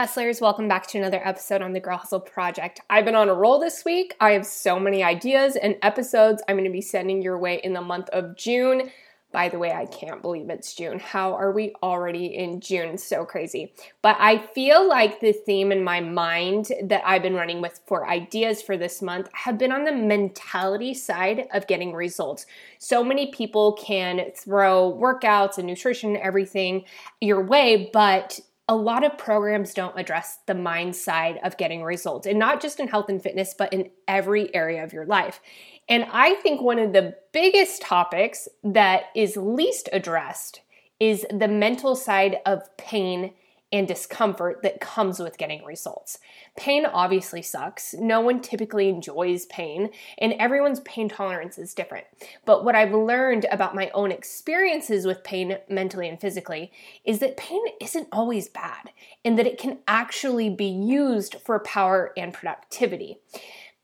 hustlers, welcome back to another episode on the Girl Hustle Project. I've been on a roll this week. I have so many ideas and episodes I'm going to be sending your way in the month of June. By the way, I can't believe it's June. How are we already in June? So crazy. But I feel like the theme in my mind that I've been running with for ideas for this month have been on the mentality side of getting results. So many people can throw workouts and nutrition and everything your way, but a lot of programs don't address the mind side of getting results, and not just in health and fitness, but in every area of your life. And I think one of the biggest topics that is least addressed is the mental side of pain and discomfort that comes with getting results. Pain obviously sucks. No one typically enjoys pain, and everyone's pain tolerance is different. But what I've learned about my own experiences with pain, mentally and physically, is that pain isn't always bad, and that it can actually be used for power and productivity.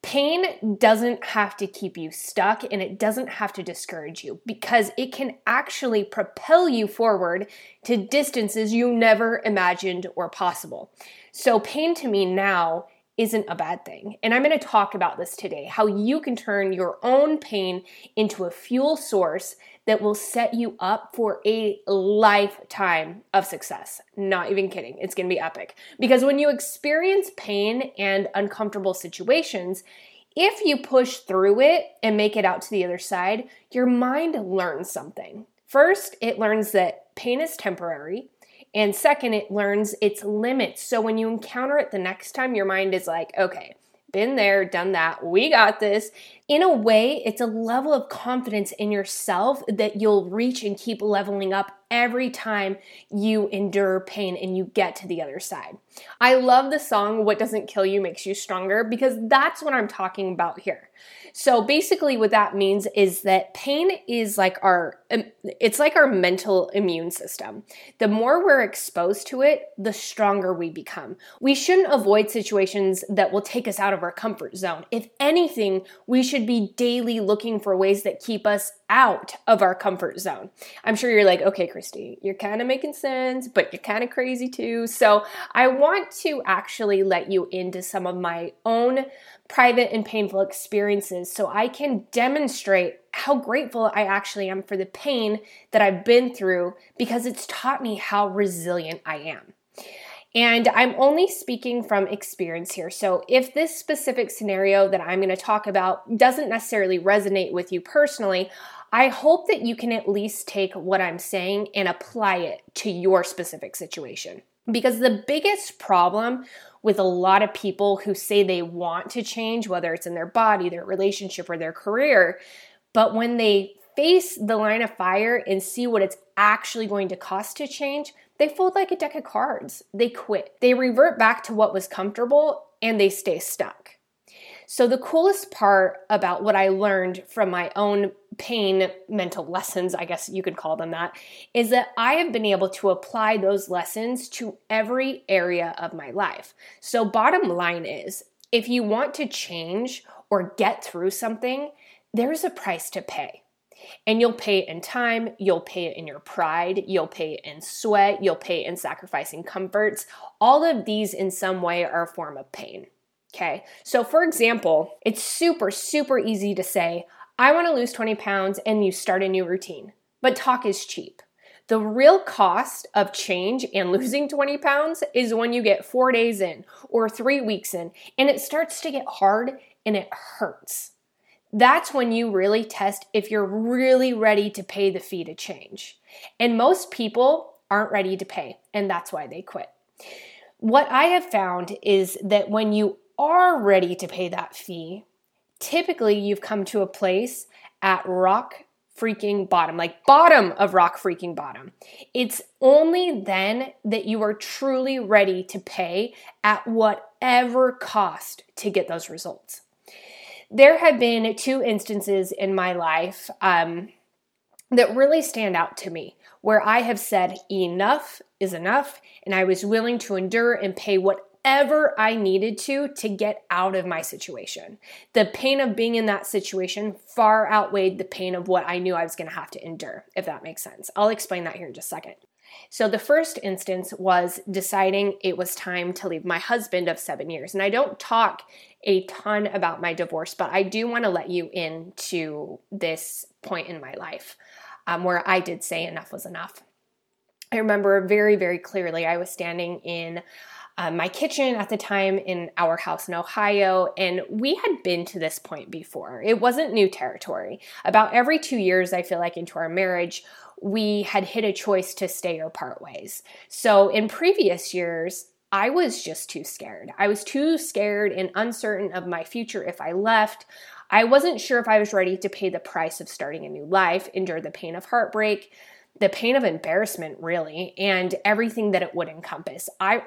Pain doesn't have to keep you stuck and it doesn't have to discourage you because it can actually propel you forward to distances you never imagined were possible. So, pain to me now isn't a bad thing. And I'm going to talk about this today how you can turn your own pain into a fuel source that will set you up for a lifetime of success. Not even kidding. It's going to be epic. Because when you experience pain and uncomfortable situations, if you push through it and make it out to the other side, your mind learns something. First, it learns that pain is temporary. And second, it learns its limits. So when you encounter it the next time, your mind is like, okay, been there, done that, we got this. In a way, it's a level of confidence in yourself that you'll reach and keep leveling up every time you endure pain and you get to the other side. I love the song What Doesn't Kill You Makes You Stronger because that's what I'm talking about here. So basically what that means is that pain is like our um, it's like our mental immune system. The more we're exposed to it, the stronger we become. We shouldn't avoid situations that will take us out of our comfort zone. If anything, we should be daily looking for ways that keep us out of our comfort zone. I'm sure you're like, "Okay, Christy, you're kind of making sense, but you're kind of crazy too." So, I want to actually let you into some of my own private and painful experiences so I can demonstrate how grateful I actually am for the pain that I've been through because it's taught me how resilient I am. And I'm only speaking from experience here. So if this specific scenario that I'm going to talk about doesn't necessarily resonate with you personally, I hope that you can at least take what I'm saying and apply it to your specific situation. Because the biggest problem with a lot of people who say they want to change, whether it's in their body, their relationship, or their career, but when they face the line of fire and see what it's actually going to cost to change, they fold like a deck of cards. They quit. They revert back to what was comfortable and they stay stuck. So, the coolest part about what I learned from my own pain mental lessons, I guess you could call them that, is that I have been able to apply those lessons to every area of my life. So, bottom line is if you want to change or get through something, there's a price to pay. And you'll pay it in time, you'll pay it in your pride, you'll pay it in sweat, you'll pay it in sacrificing comforts. All of these, in some way, are a form of pain. Okay, so for example, it's super, super easy to say, I want to lose 20 pounds and you start a new routine. But talk is cheap. The real cost of change and losing 20 pounds is when you get four days in or three weeks in and it starts to get hard and it hurts. That's when you really test if you're really ready to pay the fee to change. And most people aren't ready to pay, and that's why they quit. What I have found is that when you are ready to pay that fee, typically you've come to a place at rock freaking bottom, like bottom of rock freaking bottom. It's only then that you are truly ready to pay at whatever cost to get those results. There have been two instances in my life um, that really stand out to me where I have said enough is enough and I was willing to endure and pay what whatever I needed to to get out of my situation. The pain of being in that situation far outweighed the pain of what I knew I was going to have to endure, if that makes sense. I'll explain that here in just a second. So the first instance was deciding it was time to leave my husband of seven years. And I don't talk a ton about my divorce, but I do want to let you into this point in my life um, where I did say enough was enough. I remember very, very clearly I was standing in uh, my kitchen at the time in our house in Ohio, and we had been to this point before. It wasn't new territory. About every two years, I feel like, into our marriage, we had hit a choice to stay or part ways. So in previous years, I was just too scared. I was too scared and uncertain of my future if I left. I wasn't sure if I was ready to pay the price of starting a new life, endure the pain of heartbreak, the pain of embarrassment really and everything that it would encompass. I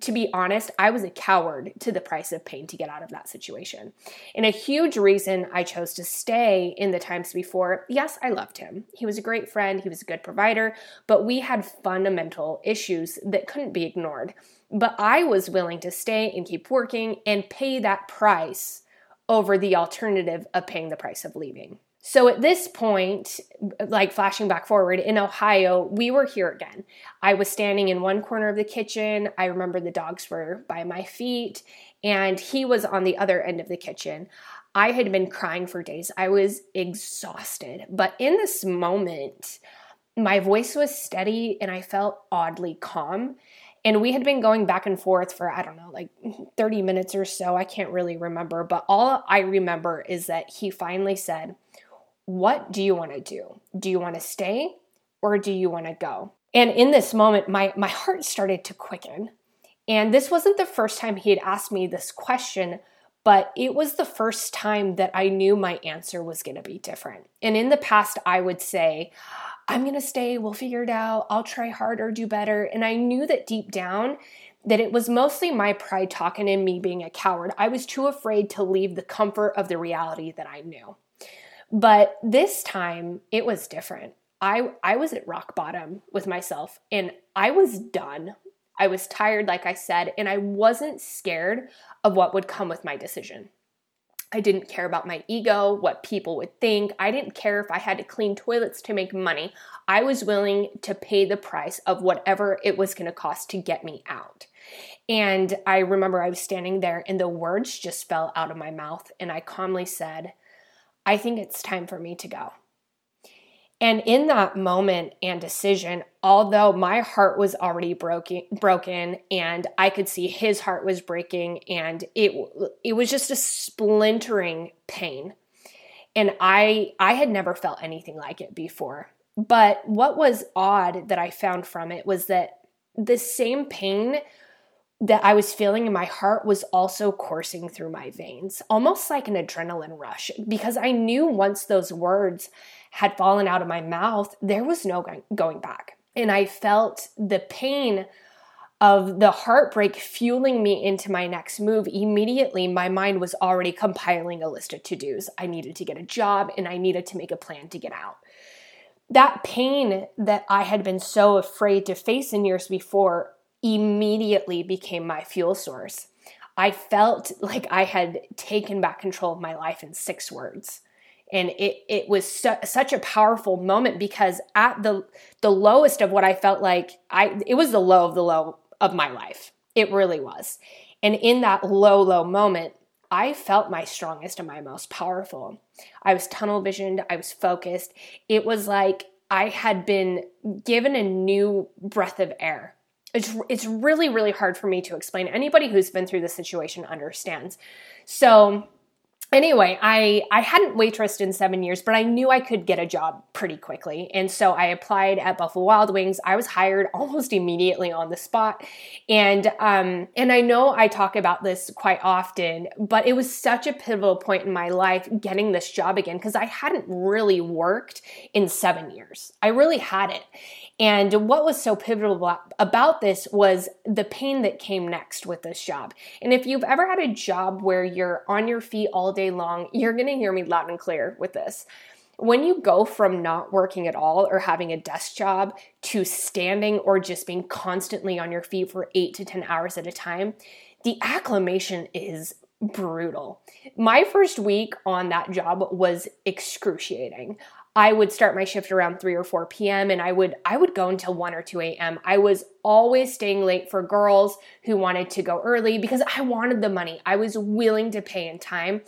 to be honest i was a coward to the price of pain to get out of that situation. And a huge reason i chose to stay in the times before yes i loved him. He was a great friend. He was a good provider but we had fundamental issues that couldn't be ignored. But i was willing to stay and keep working and pay that price over the alternative of paying the price of leaving so at this point, like flashing back forward in Ohio, we were here again. I was standing in one corner of the kitchen. I remember the dogs were by my feet, and he was on the other end of the kitchen. I had been crying for days. I was exhausted. But in this moment, my voice was steady and I felt oddly calm. And we had been going back and forth for, I don't know, like 30 minutes or so. I can't really remember. But all I remember is that he finally said, what do you want to do? Do you want to stay or do you want to go? And in this moment, my, my heart started to quicken. And this wasn't the first time he had asked me this question, but it was the first time that I knew my answer was going to be different. And in the past, I would say, I'm going to stay, we'll figure it out, I'll try harder, do better. And I knew that deep down, that it was mostly my pride talking and me being a coward. I was too afraid to leave the comfort of the reality that I knew. But this time it was different. I I was at rock bottom with myself and I was done. I was tired like I said and I wasn't scared of what would come with my decision. I didn't care about my ego, what people would think. I didn't care if I had to clean toilets to make money. I was willing to pay the price of whatever it was going to cost to get me out. And I remember I was standing there and the words just fell out of my mouth and I calmly said, I think it's time for me to go. And in that moment and decision, although my heart was already broken, broken and I could see his heart was breaking and it it was just a splintering pain. And I I had never felt anything like it before. But what was odd that I found from it was that the same pain that I was feeling in my heart was also coursing through my veins, almost like an adrenaline rush, because I knew once those words had fallen out of my mouth, there was no going back. And I felt the pain of the heartbreak fueling me into my next move. Immediately, my mind was already compiling a list of to dos. I needed to get a job and I needed to make a plan to get out. That pain that I had been so afraid to face in years before immediately became my fuel source. I felt like I had taken back control of my life in six words. And it, it was su- such a powerful moment because at the the lowest of what I felt like I it was the low of the low of my life. It really was. And in that low, low moment, I felt my strongest and my most powerful. I was tunnel visioned, I was focused. It was like I had been given a new breath of air it's it's really really hard for me to explain. Anybody who's been through the situation understands. So anyway, I I hadn't waitressed in seven years, but I knew I could get a job pretty quickly, and so I applied at Buffalo Wild Wings. I was hired almost immediately on the spot, and um and I know I talk about this quite often, but it was such a pivotal point in my life getting this job again because I hadn't really worked in seven years. I really hadn't, and what was so pivotal about this was the pain that came next with this job. And if you've ever had a job where you're on your feet all day long, you're going to hear me loud and clear with this. When you go from not working at all or having a desk job to standing or just being constantly on your feet for eight to 10 hours at a time, the acclimation is brutal. My first week on that job was excruciating. I would start my shift around 3 or 4 p.m. and I would I would go until 1 or 2 a.m. I was always staying late for girls who wanted to go early because I wanted the money. I was willing to pay in time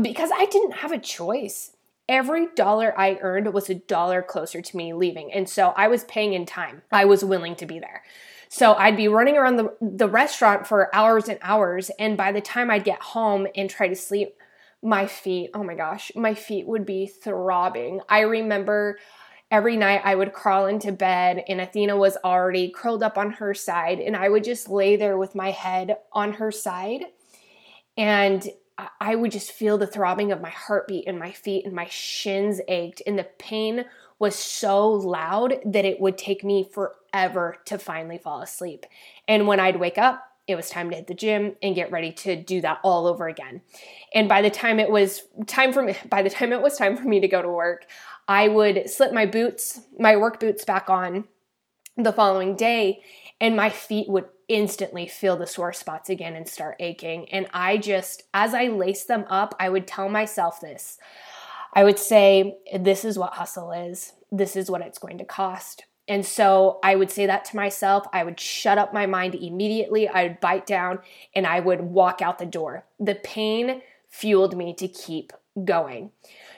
because I didn't have a choice. Every dollar I earned was a dollar closer to me leaving. And so I was paying in time. I was willing to be there. So I'd be running around the, the restaurant for hours and hours. And by the time I'd get home and try to sleep, my feet, oh my gosh, my feet would be throbbing. I remember every night I would crawl into bed and Athena was already curled up on her side and I would just lay there with my head on her side and I would just feel the throbbing of my heartbeat and my feet and my shins ached and the pain was so loud that it would take me forever to finally fall asleep. And when I'd wake up, it was time to hit the gym and get ready to do that all over again. And by the time it was time for me, by the time it was time for me to go to work, I would slip my boots, my work boots back on the following day, and my feet would instantly feel the sore spots again and start aching. And I just, as I laced them up, I would tell myself this. I would say, This is what hustle is. This is what it's going to cost. And so I would say that to myself. I would shut up my mind immediately. I would bite down and I would walk out the door. The pain fueled me to keep going.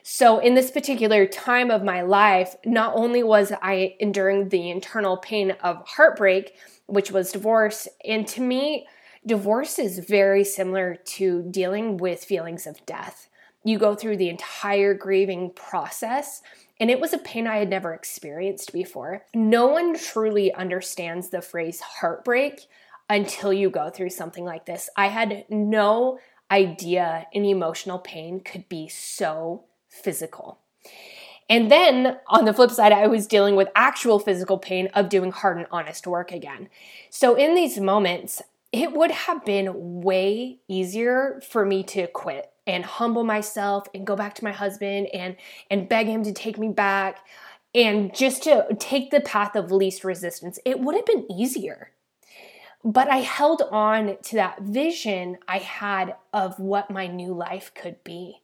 So, in this particular time of my life, not only was I enduring the internal pain of heartbreak, which was divorce, and to me, divorce is very similar to dealing with feelings of death. You go through the entire grieving process and it was a pain I had never experienced before. No one truly understands the phrase heartbreak until you go through something like this. I had no idea an emotional pain could be so physical. And then on the flip side, I was dealing with actual physical pain of doing hard and honest work again. So in these moments, it would have been way easier for me to quit and humble myself and go back to my husband and and beg him to take me back and just to take the path of least resistance. It would have been easier. But i held on to that vision i had of what my new life could be.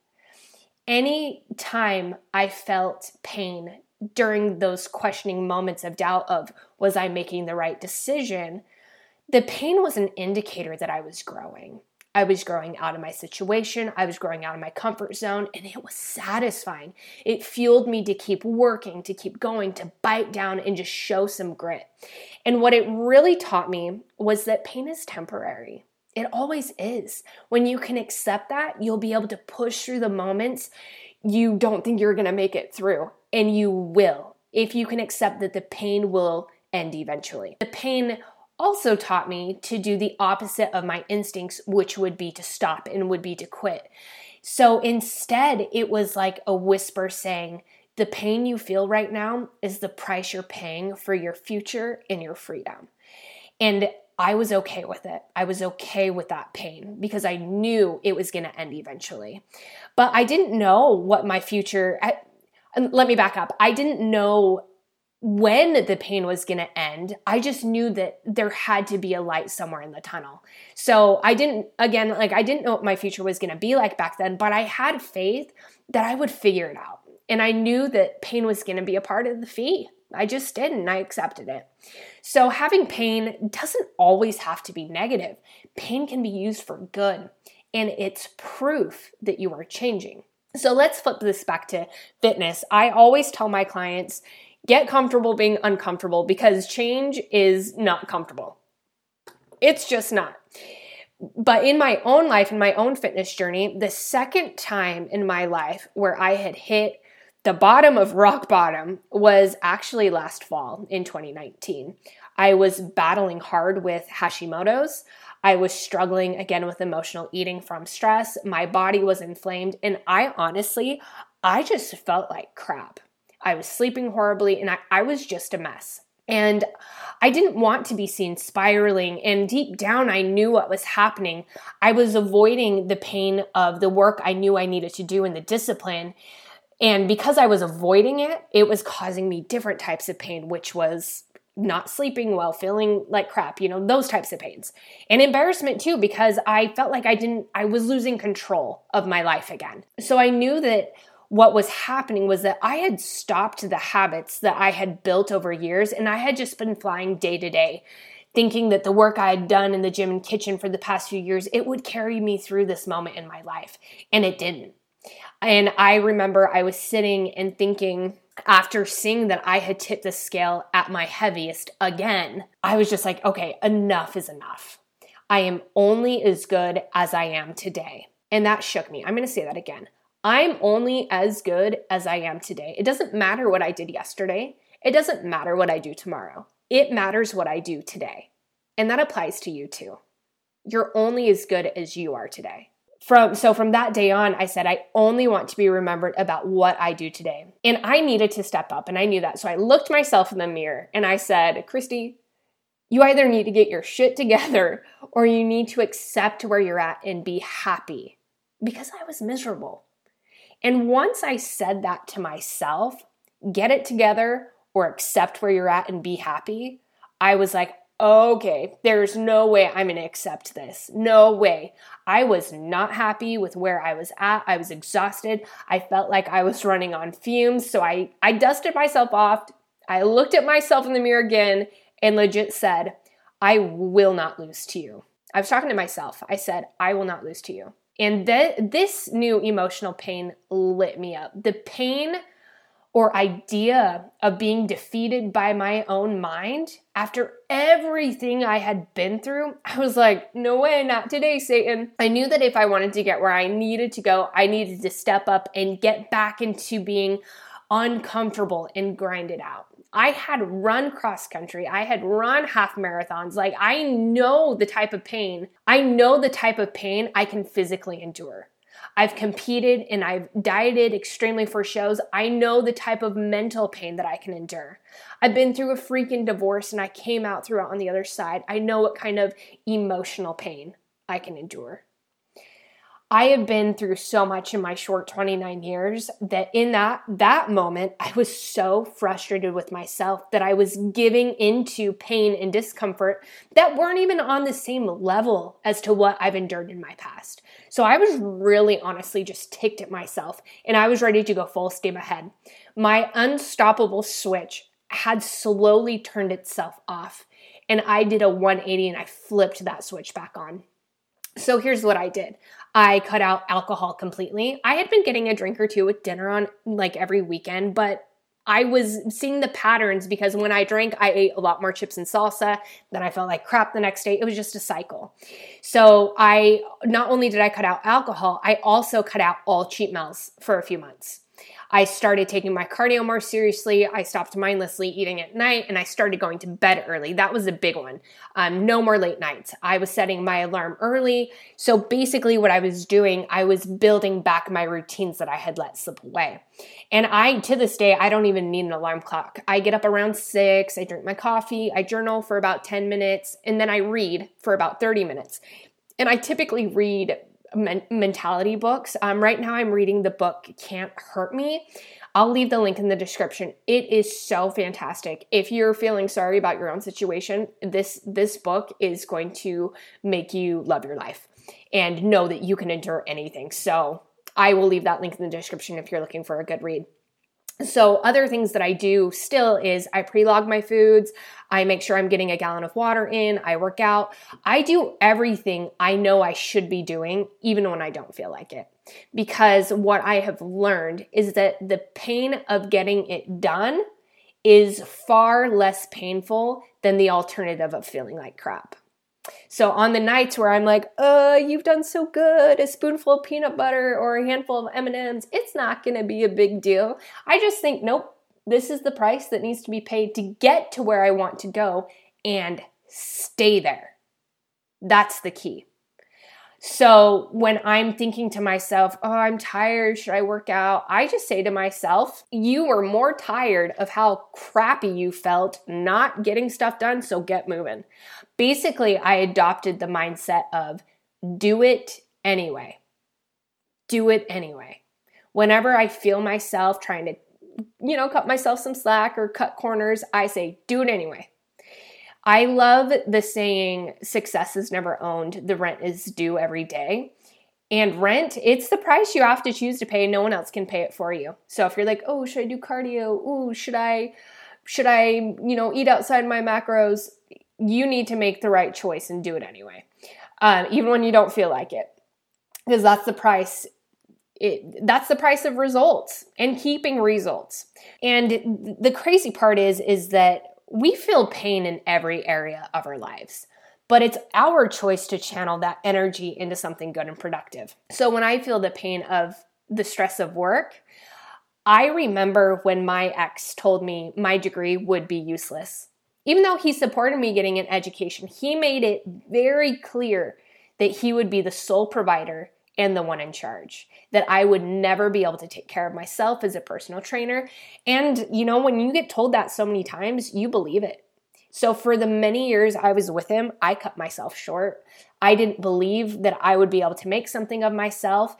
Any time i felt pain during those questioning moments of doubt of was i making the right decision? The pain was an indicator that i was growing I was growing out of my situation, I was growing out of my comfort zone, and it was satisfying. It fueled me to keep working, to keep going, to bite down and just show some grit. And what it really taught me was that pain is temporary. It always is. When you can accept that, you'll be able to push through the moments you don't think you're gonna make it through, and you will if you can accept that the pain will end eventually. The pain also taught me to do the opposite of my instincts, which would be to stop and would be to quit. So instead, it was like a whisper saying, the pain you feel right now is the price you're paying for your future and your freedom. And I was okay with it. I was okay with that pain because I knew it was going to end eventually. But I didn't know what my future. I, let me back up. I didn't know when the pain was going to end. I just knew that there had to be a light somewhere in the tunnel. So I didn't, again, like I didn't know what my future was going to be like back then, but I had faith that I would figure it out. And I knew that pain was going to be a part of the fee. I just didn't. I accepted it. So having pain doesn't always have to be negative. Pain can be used for good, and it's proof that you are changing. So let's flip this back to fitness. I always tell my clients, Get comfortable being uncomfortable because change is not comfortable. It's just not. But in my own life, in my own fitness journey, the second time in my life where I had hit the bottom of rock bottom was actually last fall in 2019. I was battling hard with Hashimoto's. I was struggling again with emotional eating from stress. My body was inflamed and I honestly, I just felt like crap. I was sleeping horribly, and I, I was just a mess. And I didn't want to be seen spiraling. And deep down, I knew what was happening. I was avoiding the pain of the work I knew I needed to do and the discipline. And because I was avoiding it, it was causing me different types of pain, which was not sleeping well, feeling like crap, you know, those types of pains. And embarrassment too, because I felt like I didn't, I was losing control of my life again. So I knew that what was happening was that I had stopped the habits that I had built over years and I had just been flying day to day thinking that the work I had done in the gym and kitchen for the past few years it would carry me through this moment in my life and it didn't. And I remember I was sitting and thinking after seeing that I had tipped the scale at my heaviest again, I was just like, okay, enough is enough. I am only as good as I am today. And that shook me. I'm going to say that again. I'm only as good as I am today. It doesn't matter what I did yesterday. It doesn't matter what I do tomorrow. It matters what I do today. And that applies to you too. You're only as good as you are today. From so from that day on, I said I only want to be remembered about what I do today. And I needed to step up and I knew that. So I looked myself in the mirror and I said, "Christy, you either need to get your shit together or you need to accept where you're at and be happy." Because I was miserable. And once I said that to myself, get it together or accept where you're at and be happy, I was like, okay, there's no way I'm gonna accept this. No way. I was not happy with where I was at. I was exhausted. I felt like I was running on fumes. So I, I dusted myself off. I looked at myself in the mirror again and legit said, I will not lose to you. I was talking to myself. I said, I will not lose to you. And th- this new emotional pain lit me up. The pain or idea of being defeated by my own mind after everything I had been through, I was like, no way, not today, Satan. I knew that if I wanted to get where I needed to go, I needed to step up and get back into being uncomfortable and grind it out. I had run cross country. I had run half marathons. Like, I know the type of pain. I know the type of pain I can physically endure. I've competed and I've dieted extremely for shows. I know the type of mental pain that I can endure. I've been through a freaking divorce and I came out through it on the other side. I know what kind of emotional pain I can endure. I have been through so much in my short 29 years that in that that moment I was so frustrated with myself that I was giving into pain and discomfort that weren't even on the same level as to what I've endured in my past. So I was really honestly just ticked at myself and I was ready to go full steam ahead. My unstoppable switch had slowly turned itself off and I did a 180 and I flipped that switch back on. So here's what I did. I cut out alcohol completely. I had been getting a drink or two with dinner on like every weekend, but I was seeing the patterns because when I drank, I ate a lot more chips and salsa. Then I felt like crap the next day. It was just a cycle. So I not only did I cut out alcohol, I also cut out all cheat meals for a few months. I started taking my cardio more seriously. I stopped mindlessly eating at night and I started going to bed early. That was a big one. Um, no more late nights. I was setting my alarm early. So basically, what I was doing, I was building back my routines that I had let slip away. And I, to this day, I don't even need an alarm clock. I get up around six, I drink my coffee, I journal for about 10 minutes, and then I read for about 30 minutes. And I typically read men- mentality books. Um, right now, I'm reading the book Can't Hurt Me. I'll leave the link in the description. It is so fantastic. If you're feeling sorry about your own situation, this this book is going to make you love your life and know that you can endure anything. So, I will leave that link in the description if you're looking for a good read. So, other things that I do still is I pre log my foods. I make sure I'm getting a gallon of water in. I work out. I do everything I know I should be doing, even when I don't feel like it. Because what I have learned is that the pain of getting it done is far less painful than the alternative of feeling like crap. So on the nights where I'm like, "Uh, you've done so good, a spoonful of peanut butter or a handful of M&Ms, it's not going to be a big deal." I just think, "Nope, this is the price that needs to be paid to get to where I want to go and stay there." That's the key. So when I'm thinking to myself, oh, I'm tired, should I work out? I just say to myself, you were more tired of how crappy you felt not getting stuff done, so get moving. Basically, I adopted the mindset of do it anyway. Do it anyway. Whenever I feel myself trying to, you know, cut myself some slack or cut corners, I say, do it anyway. I love the saying, success is never owned, the rent is due every day. And rent, it's the price you have to choose to pay. No one else can pay it for you. So if you're like, oh, should I do cardio? Ooh, should I, should I, you know, eat outside my macros? You need to make the right choice and do it anyway, um, even when you don't feel like it, because that's the price. It, that's the price of results and keeping results. And the crazy part is, is that we feel pain in every area of our lives but it's our choice to channel that energy into something good and productive. So when I feel the pain of the stress of work, I remember when my ex told me my degree would be useless. Even though he supported me getting an education, he made it very clear that he would be the sole provider and the one in charge. That I would never be able to take care of myself as a personal trainer. And, you know, when you get told that so many times, you believe it. So for the many years I was with him, I cut myself short. I didn't believe that I would be able to make something of myself.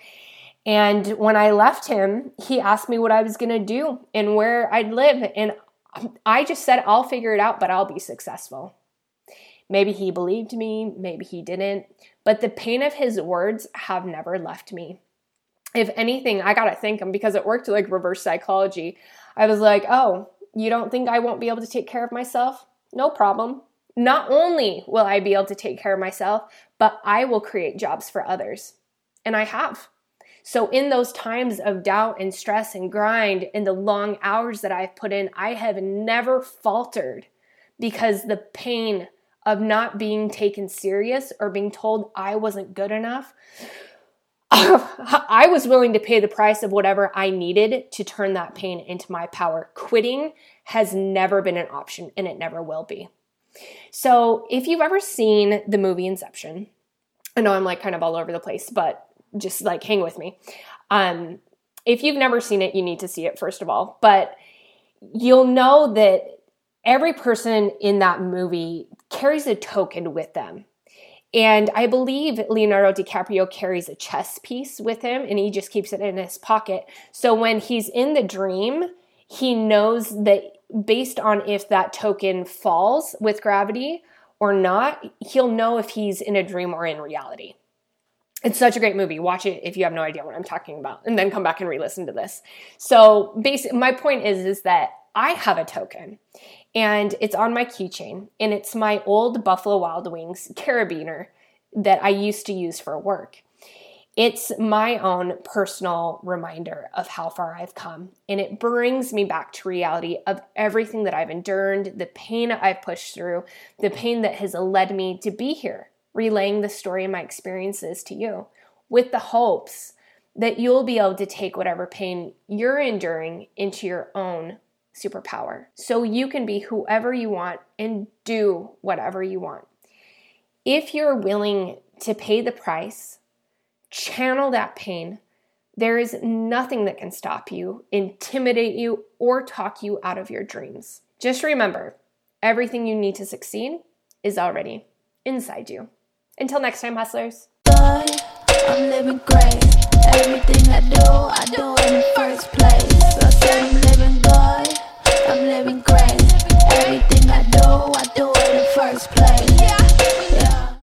And when I left him, he asked me what I was going to do and where I'd live. And I just said, I'll figure it out, but I'll be successful. Maybe he believed me, maybe he didn't. But the pain of his words have never left me. If anything, I got to thank him because it worked like reverse psychology. I was like, oh, you don't think I won't be able to take care of myself? No problem. Not only will I be able to take care of myself, but I will create jobs for others. And I have. So, in those times of doubt and stress and grind and the long hours that I've put in, I have never faltered because the pain of not being taken serious or being told I wasn't good enough, I was willing to pay the price of whatever I needed to turn that pain into my power. Quitting has never been an option and it never will be. So, if you've ever seen the movie Inception, I know I'm like kind of all over the place, but just like hang with me. Um, if you've never seen it, you need to see it first of all. But you'll know that every person in that movie carries a token with them. And I believe Leonardo DiCaprio carries a chess piece with him and he just keeps it in his pocket. So when he's in the dream, he knows that based on if that token falls with gravity or not, he'll know if he's in a dream or in reality. It's such a great movie. Watch it if you have no idea what I'm talking about, and then come back and re-listen to this. So, basically, my point is is that I have a token, and it's on my keychain, and it's my old Buffalo Wild Wings carabiner that I used to use for work. It's my own personal reminder of how far I've come. And it brings me back to reality of everything that I've endured, the pain I've pushed through, the pain that has led me to be here, relaying the story of my experiences to you with the hopes that you'll be able to take whatever pain you're enduring into your own superpower so you can be whoever you want and do whatever you want. If you're willing to pay the price channel that pain. There is nothing that can stop you, intimidate you, or talk you out of your dreams. Just remember everything you need to succeed is already inside you. Until next time, hustlers. I'm living great. Everything I do, I do in the first place. I said I'm living good, I'm living great. Everything I do, I do in the first place. Yeah.